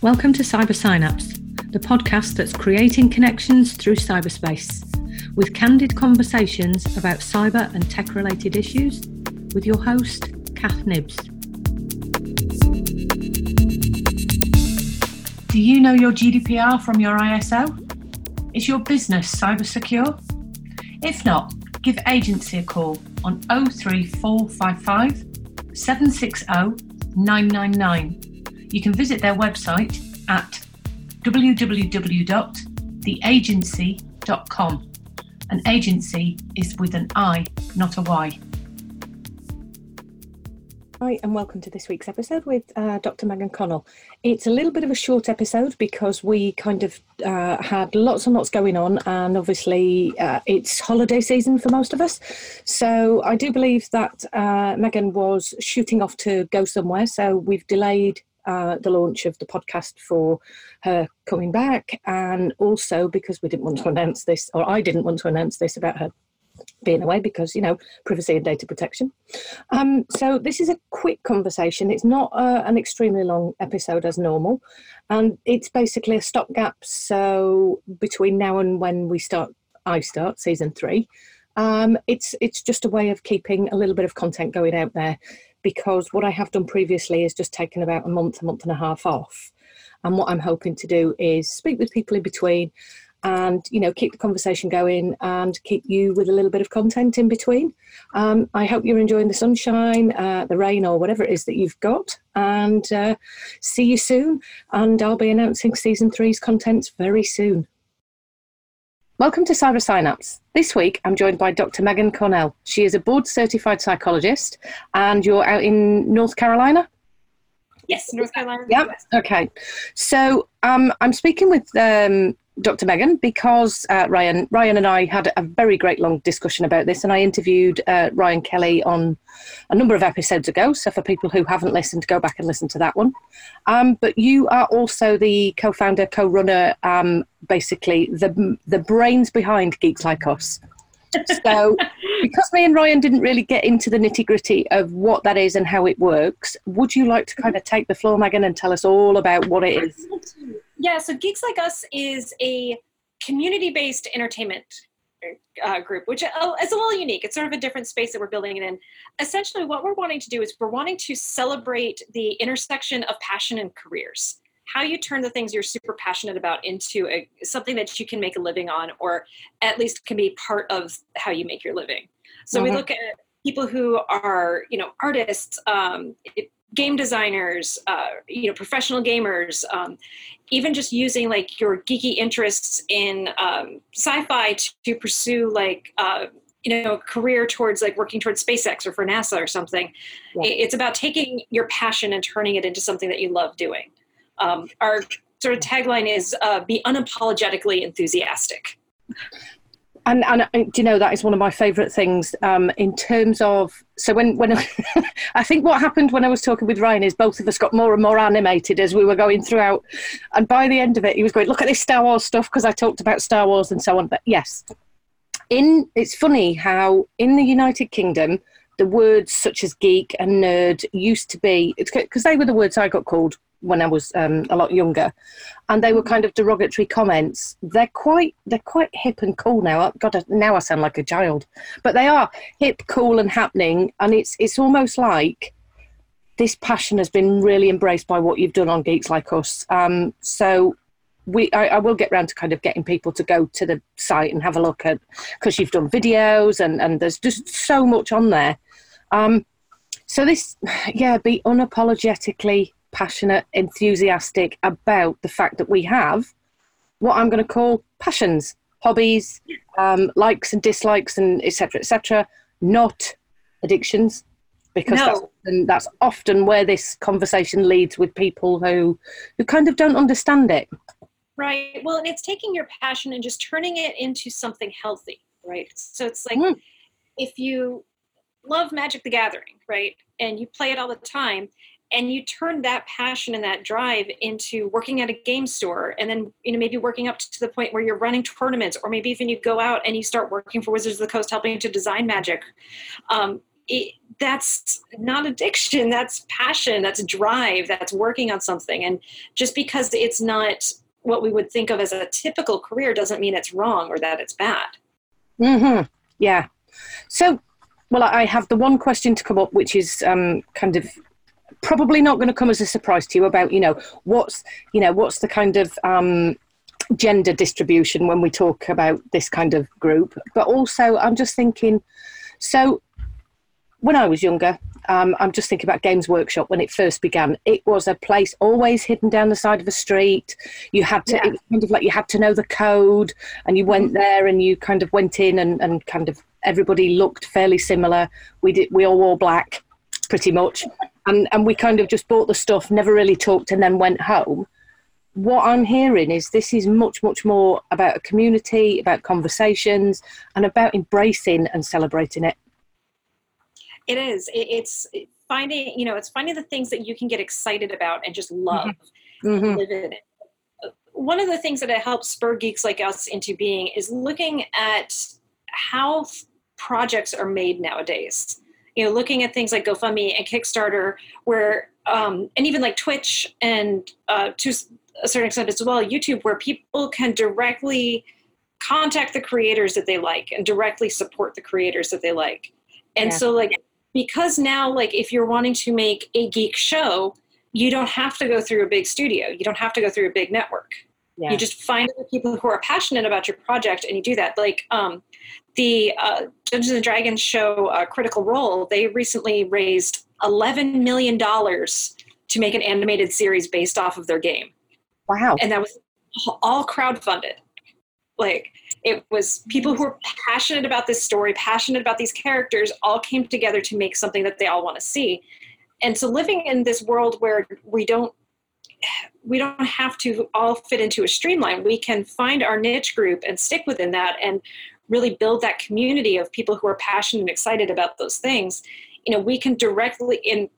Welcome to Cyber Synapse, the podcast that's creating connections through cyberspace, with candid conversations about cyber and tech related issues, with your host, Cath Knibbs. Do you know your GDPR from your ISO? Is your business cyber secure? If not, give agency a call on 03455 760 999 you can visit their website at www.theagency.com. An agency is with an I, not a Y. Hi, and welcome to this week's episode with uh, Dr. Megan Connell. It's a little bit of a short episode because we kind of uh, had lots and lots going on, and obviously uh, it's holiday season for most of us. So I do believe that uh, Megan was shooting off to go somewhere, so we've delayed uh, the launch of the podcast for her coming back, and also because we didn't want to announce this, or I didn't want to announce this about her being away because you know privacy and data protection. Um, so this is a quick conversation. It's not uh, an extremely long episode as normal, and it's basically a stopgap. So between now and when we start, I start season three. Um, it's it's just a way of keeping a little bit of content going out there because what I have done previously is just taken about a month, a month and a half off. And what I'm hoping to do is speak with people in between and you know keep the conversation going and keep you with a little bit of content in between. Um, i hope you're enjoying the sunshine uh, the rain or whatever it is that you've got. And uh, see you soon. And i'll be announcing season three's contents very soon Welcome to Cyber Synapse. This week I'm joined by Dr. Megan Connell. She is a board certified psychologist and you're out in North Carolina? Yes, North Carolina. Yep. Okay. So um, I'm speaking with um, Dr. Megan because uh, Ryan Ryan and I had a very great long discussion about this, and I interviewed uh, Ryan Kelly on a number of episodes ago. So for people who haven't listened, go back and listen to that one. Um, but you are also the co-founder, co-runner, um, basically the the brains behind Geeks Like Us. So, because me and Ryan didn't really get into the nitty gritty of what that is and how it works, would you like to kind of take the floor, Megan, and tell us all about what it is? Yeah, so Geeks Like Us is a community based entertainment uh, group, which uh, is a little unique. It's sort of a different space that we're building it in. Essentially, what we're wanting to do is we're wanting to celebrate the intersection of passion and careers. How you turn the things you're super passionate about into a, something that you can make a living on, or at least can be part of how you make your living. So mm-hmm. we look at people who are, you know, artists, um, game designers, uh, you know, professional gamers, um, even just using like your geeky interests in um, sci-fi to, to pursue like uh, you know a career towards like working towards SpaceX or for NASA or something. Yeah. It's about taking your passion and turning it into something that you love doing. Um, our sort of tagline is uh, "Be unapologetically enthusiastic." And, and uh, do you know that is one of my favourite things um, in terms of so when when I think what happened when I was talking with Ryan is both of us got more and more animated as we were going throughout, and by the end of it he was going look at this Star Wars stuff because I talked about Star Wars and so on. But yes, in it's funny how in the United Kingdom the words such as geek and nerd used to be because they were the words I got called when I was um, a lot younger, and they were kind of derogatory comments. They're quite they're quite hip and cool now. God, now I sound like a child, but they are hip, cool, and happening. And it's it's almost like this passion has been really embraced by what you've done on Geeks Like Us. Um, so we I, I, will get round to kind of getting people to go to the site and have a look at because you've done videos and and there's just so much on there. Um, so this, yeah, be unapologetically passionate, enthusiastic about the fact that we have what I'm going to call passions, hobbies, um, likes and dislikes, and etc. etc. not addictions, because no. that's, often, that's often where this conversation leads with people who who kind of don't understand it. Right. Well, and it's taking your passion and just turning it into something healthy, right? So it's like mm. if you love Magic the Gathering, right, and you play it all the time, and you turn that passion and that drive into working at a game store and then you know maybe working up to the point where you're running tournaments or maybe even you go out and you start working for wizards of the coast helping to design magic. Um, it, that's not addiction that's passion that's drive that's working on something. And just because it's not what we would think of as a typical career doesn't mean it's wrong or that it's bad. Mm-hmm. yeah. So well i have the one question to come up which is um, kind of probably not going to come as a surprise to you about you know what's you know what's the kind of um, gender distribution when we talk about this kind of group but also i'm just thinking so when I was younger, um, I'm just thinking about Games Workshop when it first began. It was a place always hidden down the side of a street. You had to, yeah. it was kind of like you had to know the code, and you went mm-hmm. there and you kind of went in and, and kind of everybody looked fairly similar. We did, we all wore black, pretty much, and and we kind of just bought the stuff, never really talked, and then went home. What I'm hearing is this is much, much more about a community, about conversations, and about embracing and celebrating it. It is. It's finding, you know, it's finding the things that you can get excited about and just love mm-hmm. live in. One of the things that it helps spur geeks like us into being is looking at how projects are made nowadays. You know, looking at things like GoFundMe and Kickstarter, where um, and even like Twitch and uh, to a certain extent as well, YouTube, where people can directly contact the creators that they like and directly support the creators that they like. And yeah. so, like, because now like if you're wanting to make a geek show you don't have to go through a big studio you don't have to go through a big network yeah. you just find the people who are passionate about your project and you do that like um, the uh, dungeons and dragons show uh, critical role they recently raised 11 million dollars to make an animated series based off of their game wow and that was all crowdfunded like it was people who were passionate about this story, passionate about these characters, all came together to make something that they all want to see. And so living in this world where we don't we don't have to all fit into a streamline. We can find our niche group and stick within that and really build that community of people who are passionate and excited about those things. You know, we can directly in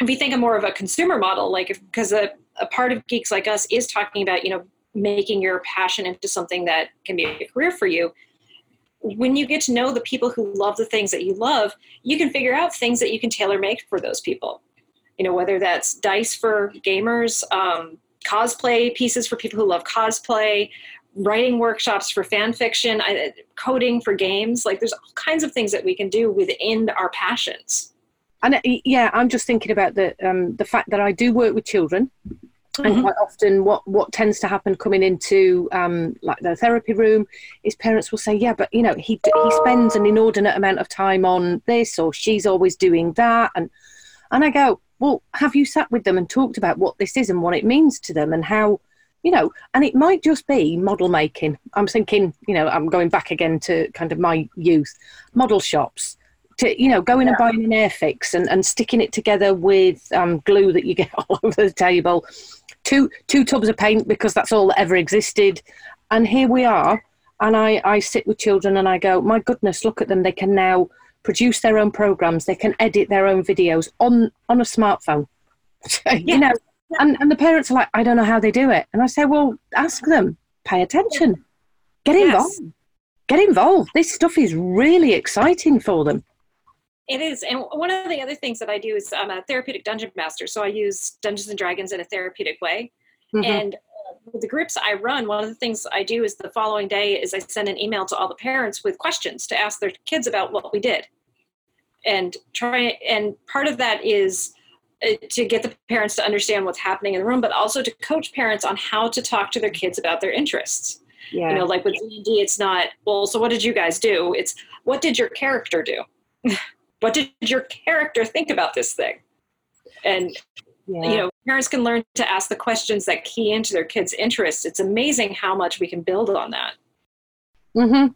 if we think of more of a consumer model, like because a, a part of geeks like us is talking about, you know, making your passion into something that can be a career for you when you get to know the people who love the things that you love you can figure out things that you can tailor make for those people you know whether that's dice for gamers um, cosplay pieces for people who love cosplay writing workshops for fan fiction coding for games like there's all kinds of things that we can do within our passions and uh, yeah i'm just thinking about the um, the fact that i do work with children and mm-hmm. quite often what what tends to happen coming into um, like the therapy room is parents will say yeah but you know he he spends an inordinate amount of time on this or she's always doing that and and i go well have you sat with them and talked about what this is and what it means to them and how you know and it might just be model making i'm thinking you know i'm going back again to kind of my youth model shops to you know going yeah. and buying an airfix and, and sticking it together with um, glue that you get all over the table two two tubs of paint because that's all that ever existed. And here we are. And I, I sit with children and I go, my goodness, look at them. They can now produce their own programs. They can edit their own videos on on a smartphone. you know, and, and the parents are like, I don't know how they do it. And I say, well, ask them, pay attention, get involved, yes. get involved. This stuff is really exciting for them. It is. And one of the other things that I do is I'm a therapeutic dungeon master. So I use Dungeons and Dragons in a therapeutic way. Mm-hmm. And with the groups I run, one of the things I do is the following day is I send an email to all the parents with questions to ask their kids about what we did. And try and part of that is uh, to get the parents to understand what's happening in the room, but also to coach parents on how to talk to their kids about their interests. Yeah. You know, like with D&D, it's not, well, so what did you guys do? It's what did your character do? what did your character think about this thing and yeah. you know parents can learn to ask the questions that key into their kids interests it's amazing how much we can build on that Mm mhm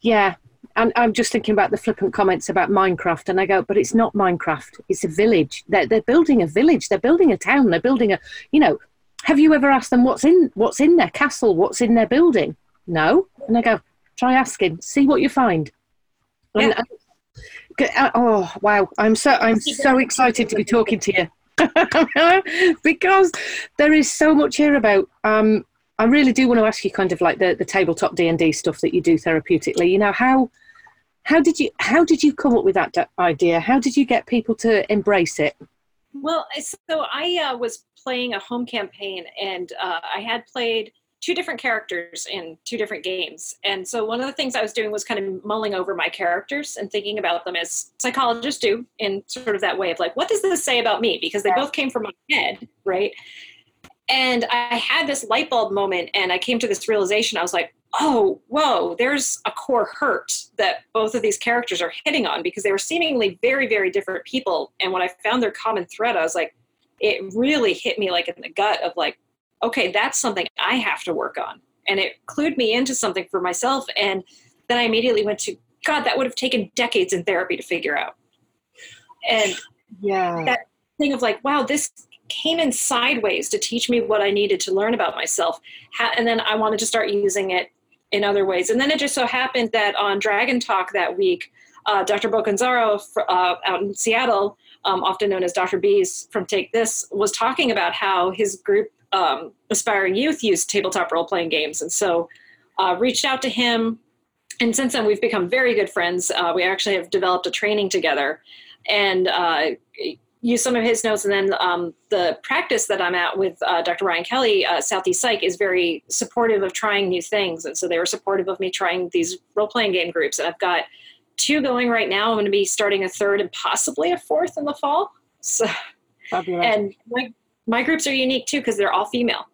yeah and I'm just thinking about the flippant comments about Minecraft, and I go, but it's not Minecraft. It's a village. They're, they're building a village. They're building a town. They're building a, you know. Have you ever asked them what's in what's in their castle? What's in their building? No. And I go, try asking. See what you find. And, yeah. Uh, oh wow! I'm so I'm so excited to be talking to you because there is so much here about. Um, I really do want to ask you kind of like the, the tabletop D and D stuff that you do therapeutically. You know how how did you how did you come up with that idea? How did you get people to embrace it? Well, so I uh, was playing a home campaign, and uh, I had played two different characters in two different games. And so one of the things I was doing was kind of mulling over my characters and thinking about them as psychologists do in sort of that way of like, what does this say about me? Because they both came from my head, right? And I had this light bulb moment and I came to this realization. I was like, oh, whoa, there's a core hurt that both of these characters are hitting on because they were seemingly very, very different people. And when I found their common thread, I was like, it really hit me like in the gut of like, okay, that's something I have to work on. And it clued me into something for myself. And then I immediately went to, God, that would have taken decades in therapy to figure out. And yeah, that thing of like, wow, this came in sideways to teach me what I needed to learn about myself. And then I wanted to start using it in other ways. And then it just so happened that on Dragon Talk that week, uh, Dr. Boccamazzo uh, out in Seattle, um, often known as Dr. Bees from Take This, was talking about how his group um, aspiring youth used tabletop role playing games. And so uh, reached out to him. And since then, we've become very good friends. Uh, we actually have developed a training together and uh, use some of his notes. And then um, the practice that I'm at with uh, Dr. Ryan Kelly, uh, Southeast Psych, is very supportive of trying new things. And so they were supportive of me trying these role playing game groups. And I've got two going right now. I'm going to be starting a third and possibly a fourth in the fall. So, Fabulous. and my my groups are unique too because they're all female.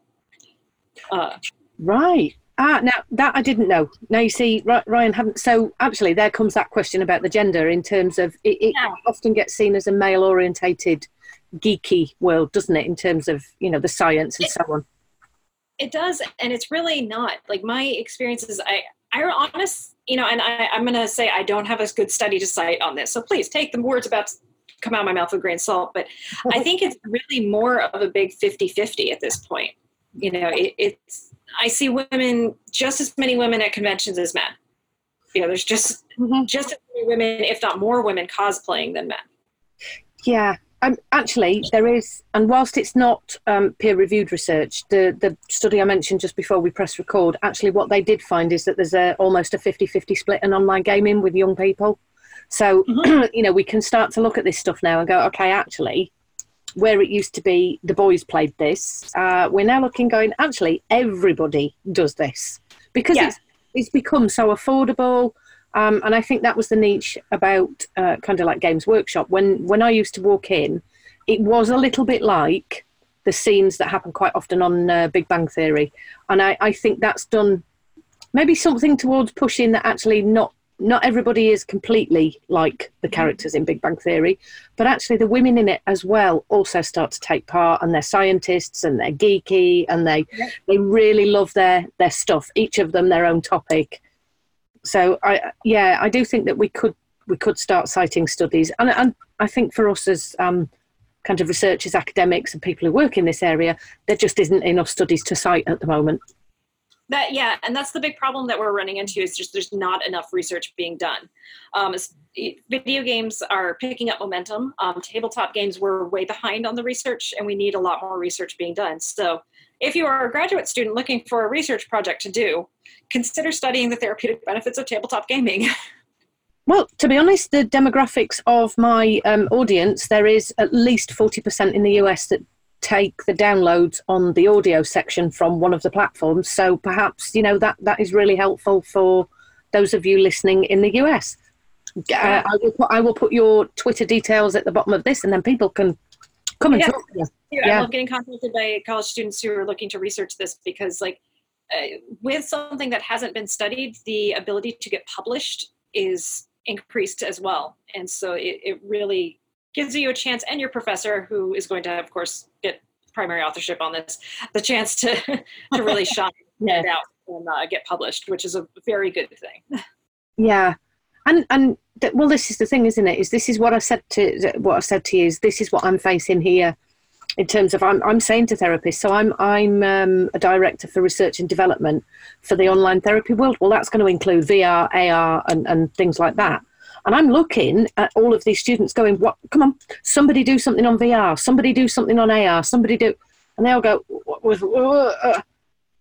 Uh, right. Ah, now that I didn't know. Now you see, Ryan haven't. So actually, there comes that question about the gender in terms of it, it yeah. often gets seen as a male-orientated, geeky world, doesn't it? In terms of you know the science and it, so on. It does, and it's really not. Like my experiences, I I honest, you know, and I, I'm going to say I don't have a good study to cite on this. So please take the words about come out of my mouth with a grain of salt. But I think it's really more of a big 50 50 at this point. You know, it, it's, I see women, just as many women at conventions as men. You know, there's just, mm-hmm. just as many women, if not more women cosplaying than men. Yeah. Um, actually, there is, and whilst it's not um, peer-reviewed research, the the study I mentioned just before we press record, actually, what they did find is that there's a, almost a 50-50 split in online gaming with young people. So, mm-hmm. you know, we can start to look at this stuff now and go, okay, actually, where it used to be the boys played this, uh, we're now looking going, actually, everybody does this because yeah. it's, it's become so affordable. Um, and I think that was the niche about uh, kind of like Games Workshop. When, when I used to walk in, it was a little bit like the scenes that happen quite often on uh, Big Bang Theory. And I, I think that's done maybe something towards pushing that actually not not everybody is completely like the mm-hmm. characters in Big Bang Theory, but actually the women in it as well also start to take part, and they're scientists and they're geeky and they they really love their their stuff. Each of them their own topic. So I yeah I do think that we could we could start citing studies, and and I think for us as um, kind of researchers, academics, and people who work in this area, there just isn't enough studies to cite at the moment that yeah and that's the big problem that we're running into is just there's not enough research being done. Um, video games are picking up momentum. Um, tabletop games were way behind on the research and we need a lot more research being done. So if you are a graduate student looking for a research project to do consider studying the therapeutic benefits of tabletop gaming. Well, to be honest, the demographics of my um, audience, there is at least 40% in the US that take the downloads on the audio section from one of the platforms. So perhaps you know that that is really helpful for those of you listening in the US. Uh, I, will put, I will put your Twitter details at the bottom of this, and then people can come and yeah. talk to you. Yeah, yeah. I love getting contacted by college students who are looking to research this because, like, uh, with something that hasn't been studied, the ability to get published is increased as well, and so it, it really gives you a chance and your professor who is going to of course get primary authorship on this the chance to to really shine it out and uh, get published which is a very good thing. Yeah. And and th- well this is the thing isn't it is this is what i said to what i said to you is this is what i'm facing here in terms of I'm, I'm saying to therapists so i'm i'm um, a director for research and development for the online therapy world. Well that's going to include vr ar and, and things like that and I'm looking at all of these students going, "What? Come on, somebody do something on VR. Somebody do something on AR. Somebody do," and they all go, uh.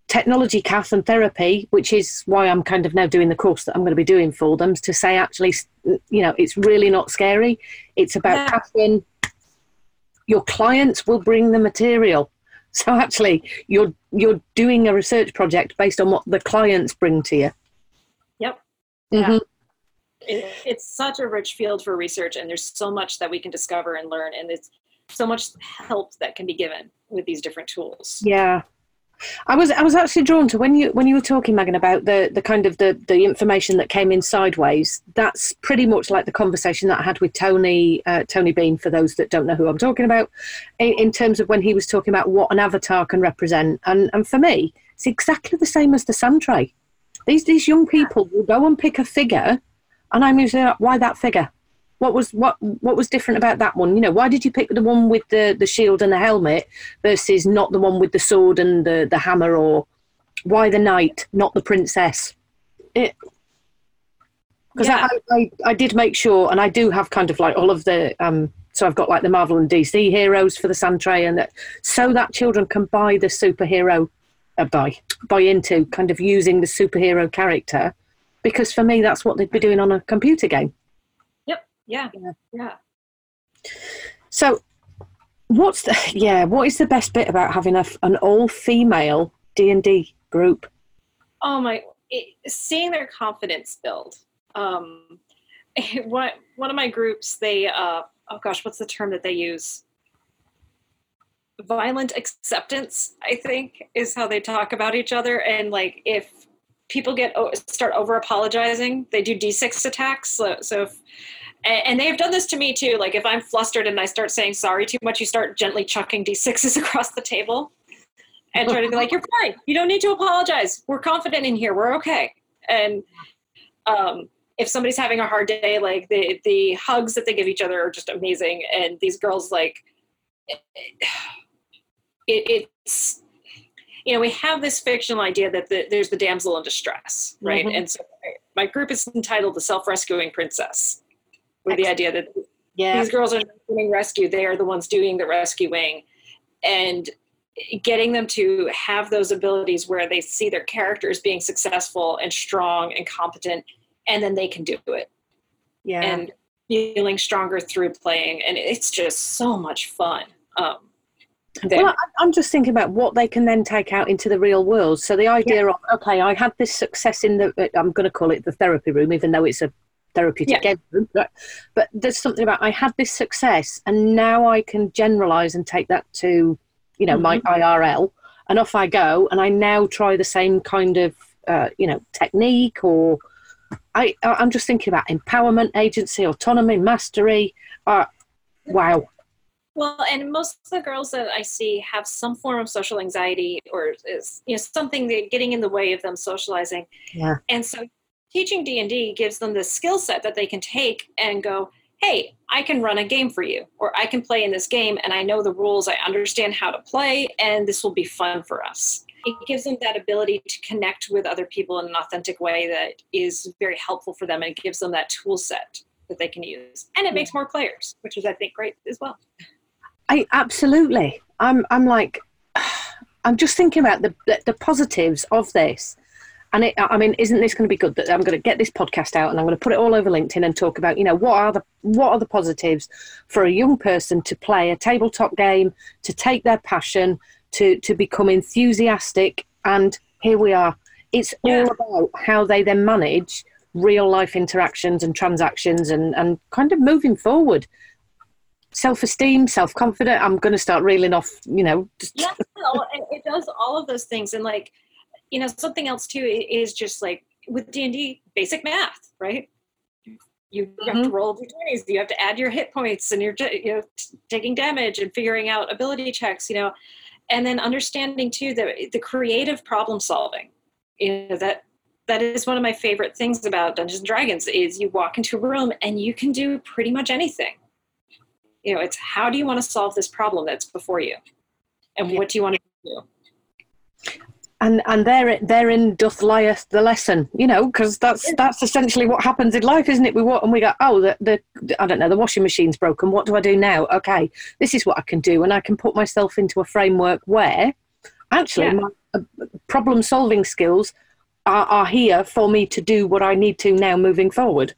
technology cath and therapy which is why i'm kind of now doing the course that i'm going to be doing for them to say actually you know it's really not scary it's about yeah. your clients will bring the material so actually you're you're doing a research project based on what the clients bring to you yep mm-hmm. yeah. It, it's such a rich field for research and there's so much that we can discover and learn and it's so much help that can be given with these different tools yeah I was I was actually drawn to when you when you were talking, Megan, about the the kind of the the information that came in sideways. That's pretty much like the conversation that I had with Tony uh, Tony Bean. For those that don't know who I'm talking about, in, in, terms of when he was talking about what an avatar can represent, and and for me, it's exactly the same as the sand tray. These these young people will go and pick a figure, and I'm usually like, why that figure? what was what what was different about that one? You know, why did you pick the one with the the shield and the helmet versus not the one with the sword and the the hammer, or why the knight, not the princess? It because yeah. I, I, I did make sure, and I do have kind of like all of the um. So I've got like the Marvel and DC heroes for the sand tray, and that so that children can buy the superhero, uh, buy buy into kind of using the superhero character, because for me that's what they'd be doing on a computer game. Yep. Yeah. Yeah. So what's the yeah, what is the best bit about having a, an all female D&D group? Oh my it, seeing their confidence build. Um what one of my groups they uh oh gosh, what's the term that they use? Violent acceptance, I think, is how they talk about each other and like if people get start over apologizing, they do d6 attacks. So, so if and they've done this to me too. Like if I'm flustered and I start saying sorry too much, you start gently chucking d6s across the table and try to be like, "You're fine. You don't need to apologize. We're confident in here. We're okay." And um, if somebody's having a hard day, like the the hugs that they give each other are just amazing. And these girls, like, it, it, it's you know we have this fictional idea that the, there's the damsel in distress, right? Mm-hmm. And so my group is entitled "The Self Rescuing Princess." with the idea that yeah. these girls are being rescued; they are the ones doing the rescuing, and getting them to have those abilities where they see their characters being successful and strong and competent, and then they can do it. Yeah, and feeling stronger through playing, and it's just so much fun. Um, well, I'm just thinking about what they can then take out into the real world. So the idea yeah. of okay, I had this success in the I'm going to call it the therapy room, even though it's a therapeutic yeah. game. But, but there's something about I had this success and now I can generalize and take that to, you know, mm-hmm. my IRL and off I go. And I now try the same kind of, uh, you know, technique or I, I'm just thinking about empowerment, agency, autonomy, mastery. Uh, wow. Well, and most of the girls that I see have some form of social anxiety or is you know something that getting in the way of them socializing. Yeah. And so teaching d&d gives them the skill set that they can take and go hey i can run a game for you or i can play in this game and i know the rules i understand how to play and this will be fun for us it gives them that ability to connect with other people in an authentic way that is very helpful for them and gives them that tool set that they can use and it makes more players which is i think great as well i absolutely i'm i'm like i'm just thinking about the the positives of this and it, I mean, isn't this going to be good that I'm going to get this podcast out and I'm going to put it all over LinkedIn and talk about, you know, what are the what are the positives for a young person to play a tabletop game, to take their passion, to to become enthusiastic, and here we are. It's yeah. all about how they then manage real life interactions and transactions and and kind of moving forward. Self esteem, self confident. I'm going to start reeling off, you know. Yeah, it does all of those things, and like you know something else too is just like with d&d basic math right you, mm-hmm. have to mm-hmm. roll your twenties. you have to add your hit points and you're you know taking damage and figuring out ability checks you know and then understanding too the the creative problem solving you know that that is one of my favorite things about dungeons and dragons is you walk into a room and you can do pretty much anything you know it's how do you want to solve this problem that's before you and what do you want to do and and there therein doth lieth the lesson you know because that's that's essentially what happens in life isn't it we walk and we go oh the, the i don't know the washing machine's broken what do i do now okay this is what i can do and i can put myself into a framework where actually yeah. my uh, problem solving skills are, are here for me to do what I need to now moving forward.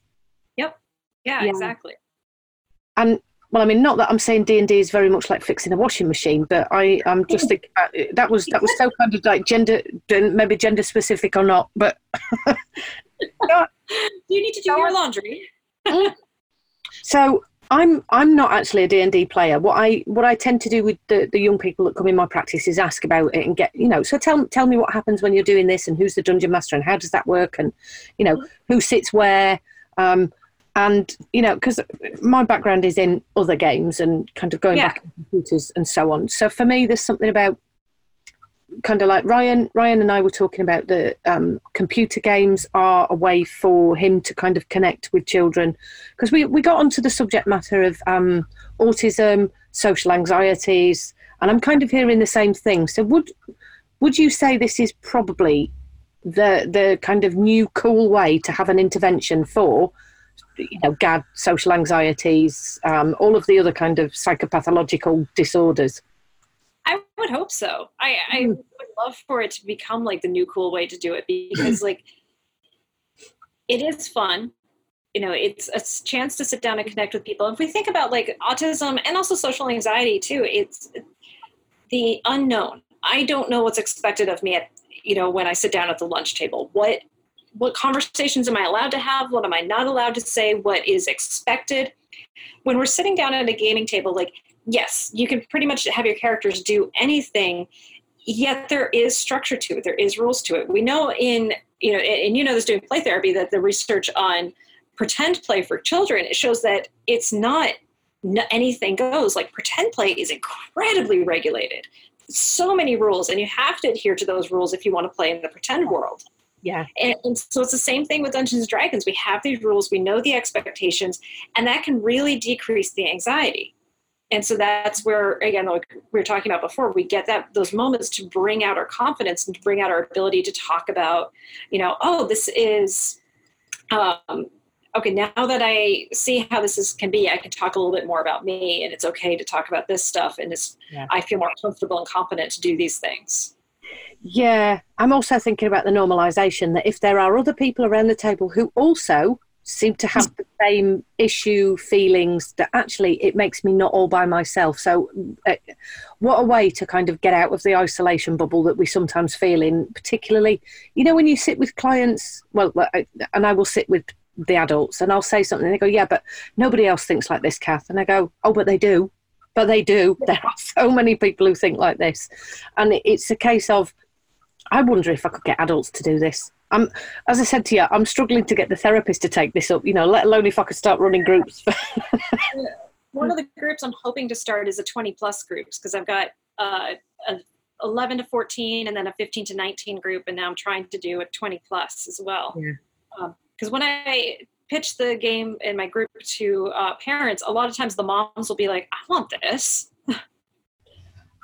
Yep. Yeah, yeah. exactly. And well, I mean, not that I'm saying D and D is very much like fixing a washing machine, but I am just thinking uh, that was that was so kind of like gender, maybe gender specific or not, but. Do you need to do your laundry. so I'm I'm not actually a D&D player. What I what I tend to do with the, the young people that come in my practice is ask about it and get you know. So tell tell me what happens when you're doing this and who's the dungeon master and how does that work and you know who sits where. Um, and you know because my background is in other games and kind of going yeah. back to computers and so on. So for me, there's something about kind of like Ryan, Ryan and I were talking about the um, computer games are a way for him to kind of connect with children because we, we got onto the subject matter of um, autism, social anxieties, and I'm kind of hearing the same thing. So would would you say this is probably the the kind of new cool way to have an intervention for you know GAD, social anxieties, um, all of the other kind of psychopathological disorders? I would hope so. I, I hmm. would love for it to become like the new cool way to do it because like it is fun. You know, it's a chance to sit down and connect with people. If we think about like autism and also social anxiety too, it's the unknown. I don't know what's expected of me at you know when I sit down at the lunch table. What what conversations am I allowed to have? What am I not allowed to say? What is expected? When we're sitting down at a gaming table, like yes, you can pretty much have your characters do anything, yet there is structure to it. There is rules to it. We know in, you know, and you know this doing play therapy that the research on pretend play for children, it shows that it's not anything goes. Like pretend play is incredibly regulated. So many rules, and you have to adhere to those rules if you want to play in the pretend world. Yeah. And, and, so it's the same thing with Dungeons and Dragons. We have these rules, we know the expectations, and that can really decrease the anxiety and so that's where again like we were talking about before we get that those moments to bring out our confidence and to bring out our ability to talk about you know oh this is um, okay now that i see how this is can be i can talk a little bit more about me and it's okay to talk about this stuff and it's yeah. i feel more comfortable and confident to do these things yeah i'm also thinking about the normalization that if there are other people around the table who also seem to have the same issue feelings that actually it makes me not all by myself. So uh, what a way to kind of get out of the isolation bubble that we sometimes feel in particularly you know when you sit with clients well and i will sit with the adults and i'll say something and they go yeah but nobody else thinks like this cath. And i go oh but they do but they do there are so many people who think like this and it's a case of i wonder if i could get adults to do this I'm, as I said to you, I'm struggling to get the therapist to take this up. You know, let alone if I could start running groups. One of the groups I'm hoping to start is a 20 plus groups because I've got uh, a 11 to 14 and then a 15 to 19 group, and now I'm trying to do a 20 plus as well. Because um, when I pitch the game in my group to uh, parents, a lot of times the moms will be like, "I want this."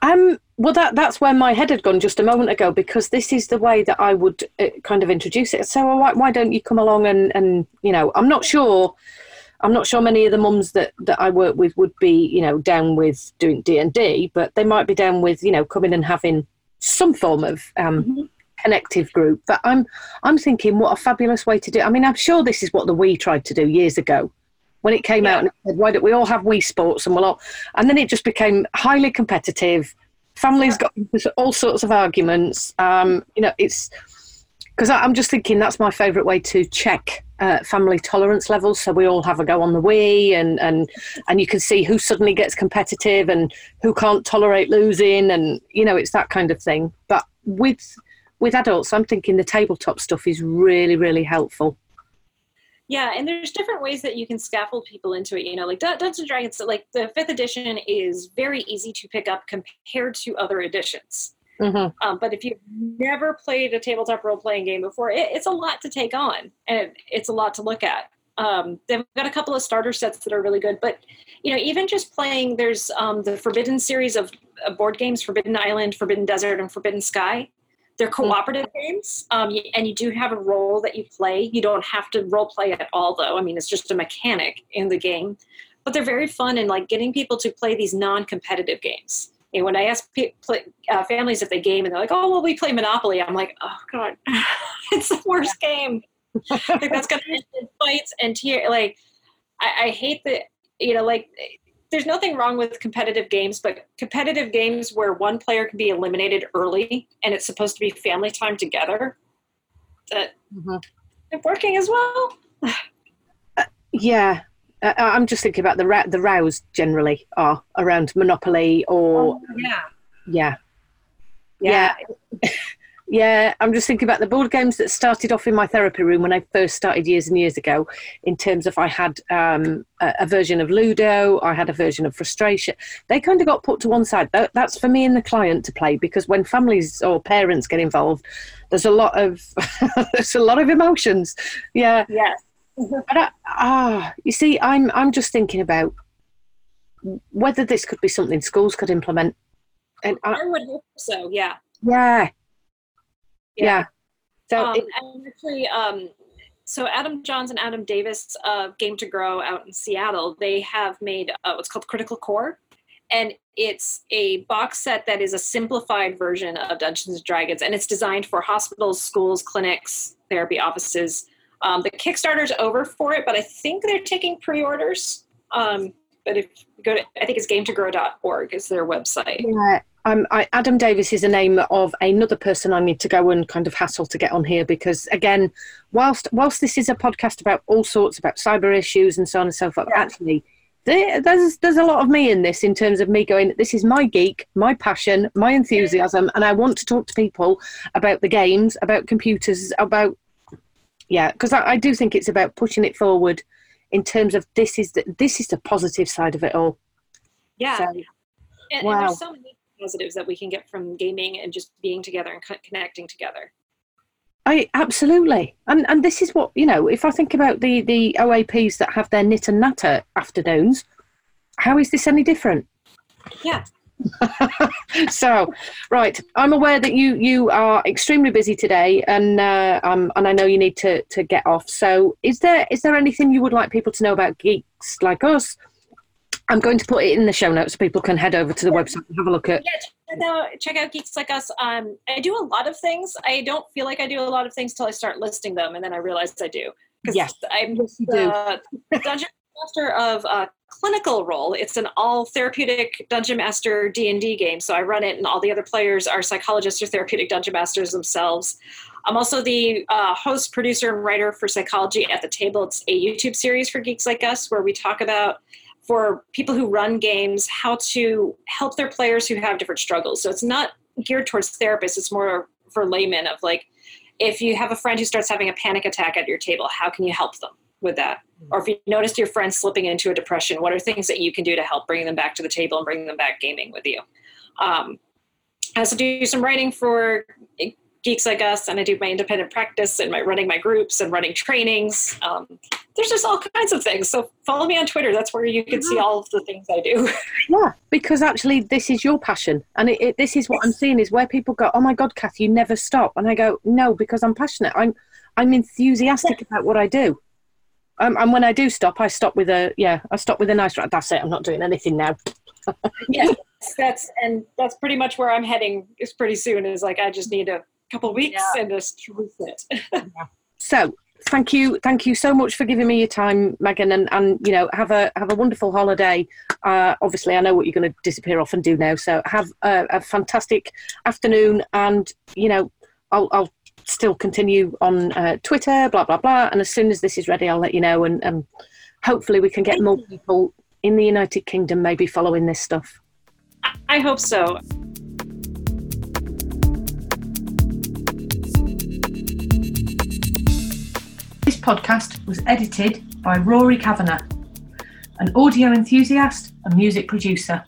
Um, well, that that's where my head had gone just a moment ago because this is the way that I would uh, kind of introduce it. So why, why don't you come along and and you know I'm not sure. I'm not sure many of the mums that, that I work with would be, you know, down with doing D and D, but they might be down with, you know, coming and having some form of um, mm-hmm. Connective group. But I'm I'm thinking, what a fabulous way to do. It. I mean, I'm sure this is what the Wii tried to do years ago when it came yeah. out and said, why don't we all have Wii Sports and we'll all, and then it just became highly competitive. Families got all sorts of arguments. Um, you know, it's because I'm just thinking that's my favourite way to check uh, family tolerance levels. So we all have a go on the Wii, and and and you can see who suddenly gets competitive and who can't tolerate losing, and you know, it's that kind of thing. But with with adults, I'm thinking the tabletop stuff is really really helpful. Yeah, and there's different ways that you can scaffold people into it. You know, like Dungeons and Dragons, like the fifth edition is very easy to pick up compared to other editions. Mm-hmm. Um, but if you've never played a tabletop role playing game before, it, it's a lot to take on and it's a lot to look at. Um, they've got a couple of starter sets that are really good, but you know, even just playing, there's um, the Forbidden series of uh, board games: Forbidden Island, Forbidden Desert, and Forbidden Sky. They're hmm. cooperative games, um, and you do have a role that you play. You don't have to role play at all, though. I mean, it's just a mechanic in the game, but they're very fun and like getting people to play these non-competitive games. And when I ask play, uh, families if they game, and they're like, "Oh, well, we play Monopoly," I'm like, "Oh God, it's the worst game. like that's gonna end in fights and tear. Like, I, I hate that. You know, like there's nothing wrong with competitive games, but competitive games where one player can be eliminated early and it's supposed to be family time together, that mm-hmm. working as well. uh, yeah, uh, I'm just thinking about the the rows generally are around Monopoly or oh, yeah, yeah, yeah. yeah. Yeah, I'm just thinking about the board games that started off in my therapy room when I first started years and years ago. In terms of, I had um, a, a, version of Ludo, I had a version of Frustration. They kind of got put to one side. That, that's for me and the client to play because when families or parents get involved, there's a lot of there's a lot of emotions. Yeah. Yes. ah, you see, I'm I'm just thinking about whether this could be something schools could implement. And I, I would hope so. Yeah. Yeah, yeah. So um, it, and actually, um, so Adam Johns and Adam Davis, uh, Game to Grow out in Seattle, they have made uh, what's called Critical Core, and it's a box set that is a simplified version of Dungeons and Dragons, and it's designed for hospitals, schools, clinics, therapy offices. Um, the Kickstarter's over for it, but I think they're taking pre-orders. Um, but if you go to, I think it's game to gametogrow.org is their website. Yeah, um, I, Adam Davis is a name of another person I need to go and kind of hassle to get on here because, again, whilst whilst this is a podcast about all sorts about cyber issues and so on and so forth, yeah. actually, there, there's there's a lot of me in this in terms of me going. This is my geek, my passion, my enthusiasm, and I want to talk to people about the games, about computers, about yeah, because I, I do think it's about pushing it forward in terms of this is the, this is the positive side of it all. Yeah. So, and, wow. and there's so many positives that we can get from gaming and just being together and co- connecting together. I absolutely, and and this is what you know. If I think about the the OAPs that have their knit and natter afternoons, how is this any different? Yeah. so, right, I'm aware that you you are extremely busy today, and uh, um, and I know you need to to get off. So, is there is there anything you would like people to know about geeks like us? I'm going to put it in the show notes so people can head over to the website and have a look at. Yeah, check out, check out Geeks Like Us. Um, I do a lot of things. I don't feel like I do a lot of things till I start listing them, and then I realize I do. Yes, I'm yes, the dungeon master of a Clinical Roll. It's an all therapeutic dungeon master D and D game. So I run it, and all the other players are psychologists or therapeutic dungeon masters themselves. I'm also the uh, host, producer, and writer for Psychology at the Table. It's a YouTube series for geeks like us where we talk about for people who run games how to help their players who have different struggles. So it's not geared towards therapists, it's more for laymen of like, if you have a friend who starts having a panic attack at your table, how can you help them with that? Mm-hmm. Or if you notice your friend slipping into a depression, what are things that you can do to help bring them back to the table and bring them back gaming with you? Um, I also do some writing for geeks like us and i do my independent practice and my running my groups and running trainings. Um, there's just all kinds of things. So follow me on twitter. That's where you can see all of the things i do. Yeah because actually this is your passion and it, it, this is what i'm seeing is where people go oh my god cath you never stop. And i go no because i'm passionate. I'm i'm enthusiastic yeah. about what i do. Um, and when i do stop i stop with a yeah i stop with a nice that's it. I'm not doing anything now. Yeah that's and that's pretty much where i'm heading is pretty soon is like i just need to couple of weeks yeah. and just truth it. so thank you thank you so much for giving me your time megan and and you know have a have a wonderful holiday. Uh obviously i know what you're going to disappear off and do now so have a, a fantastic afternoon and you know i'll i'll still continue on uh, twitter blah blah blah and as soon as this is ready i'll let you know and and hopefully we can get more people in the united kingdom maybe following this stuff. I hope so podcast was edited by Rory Kavanagh, an audio enthusiast and music producer.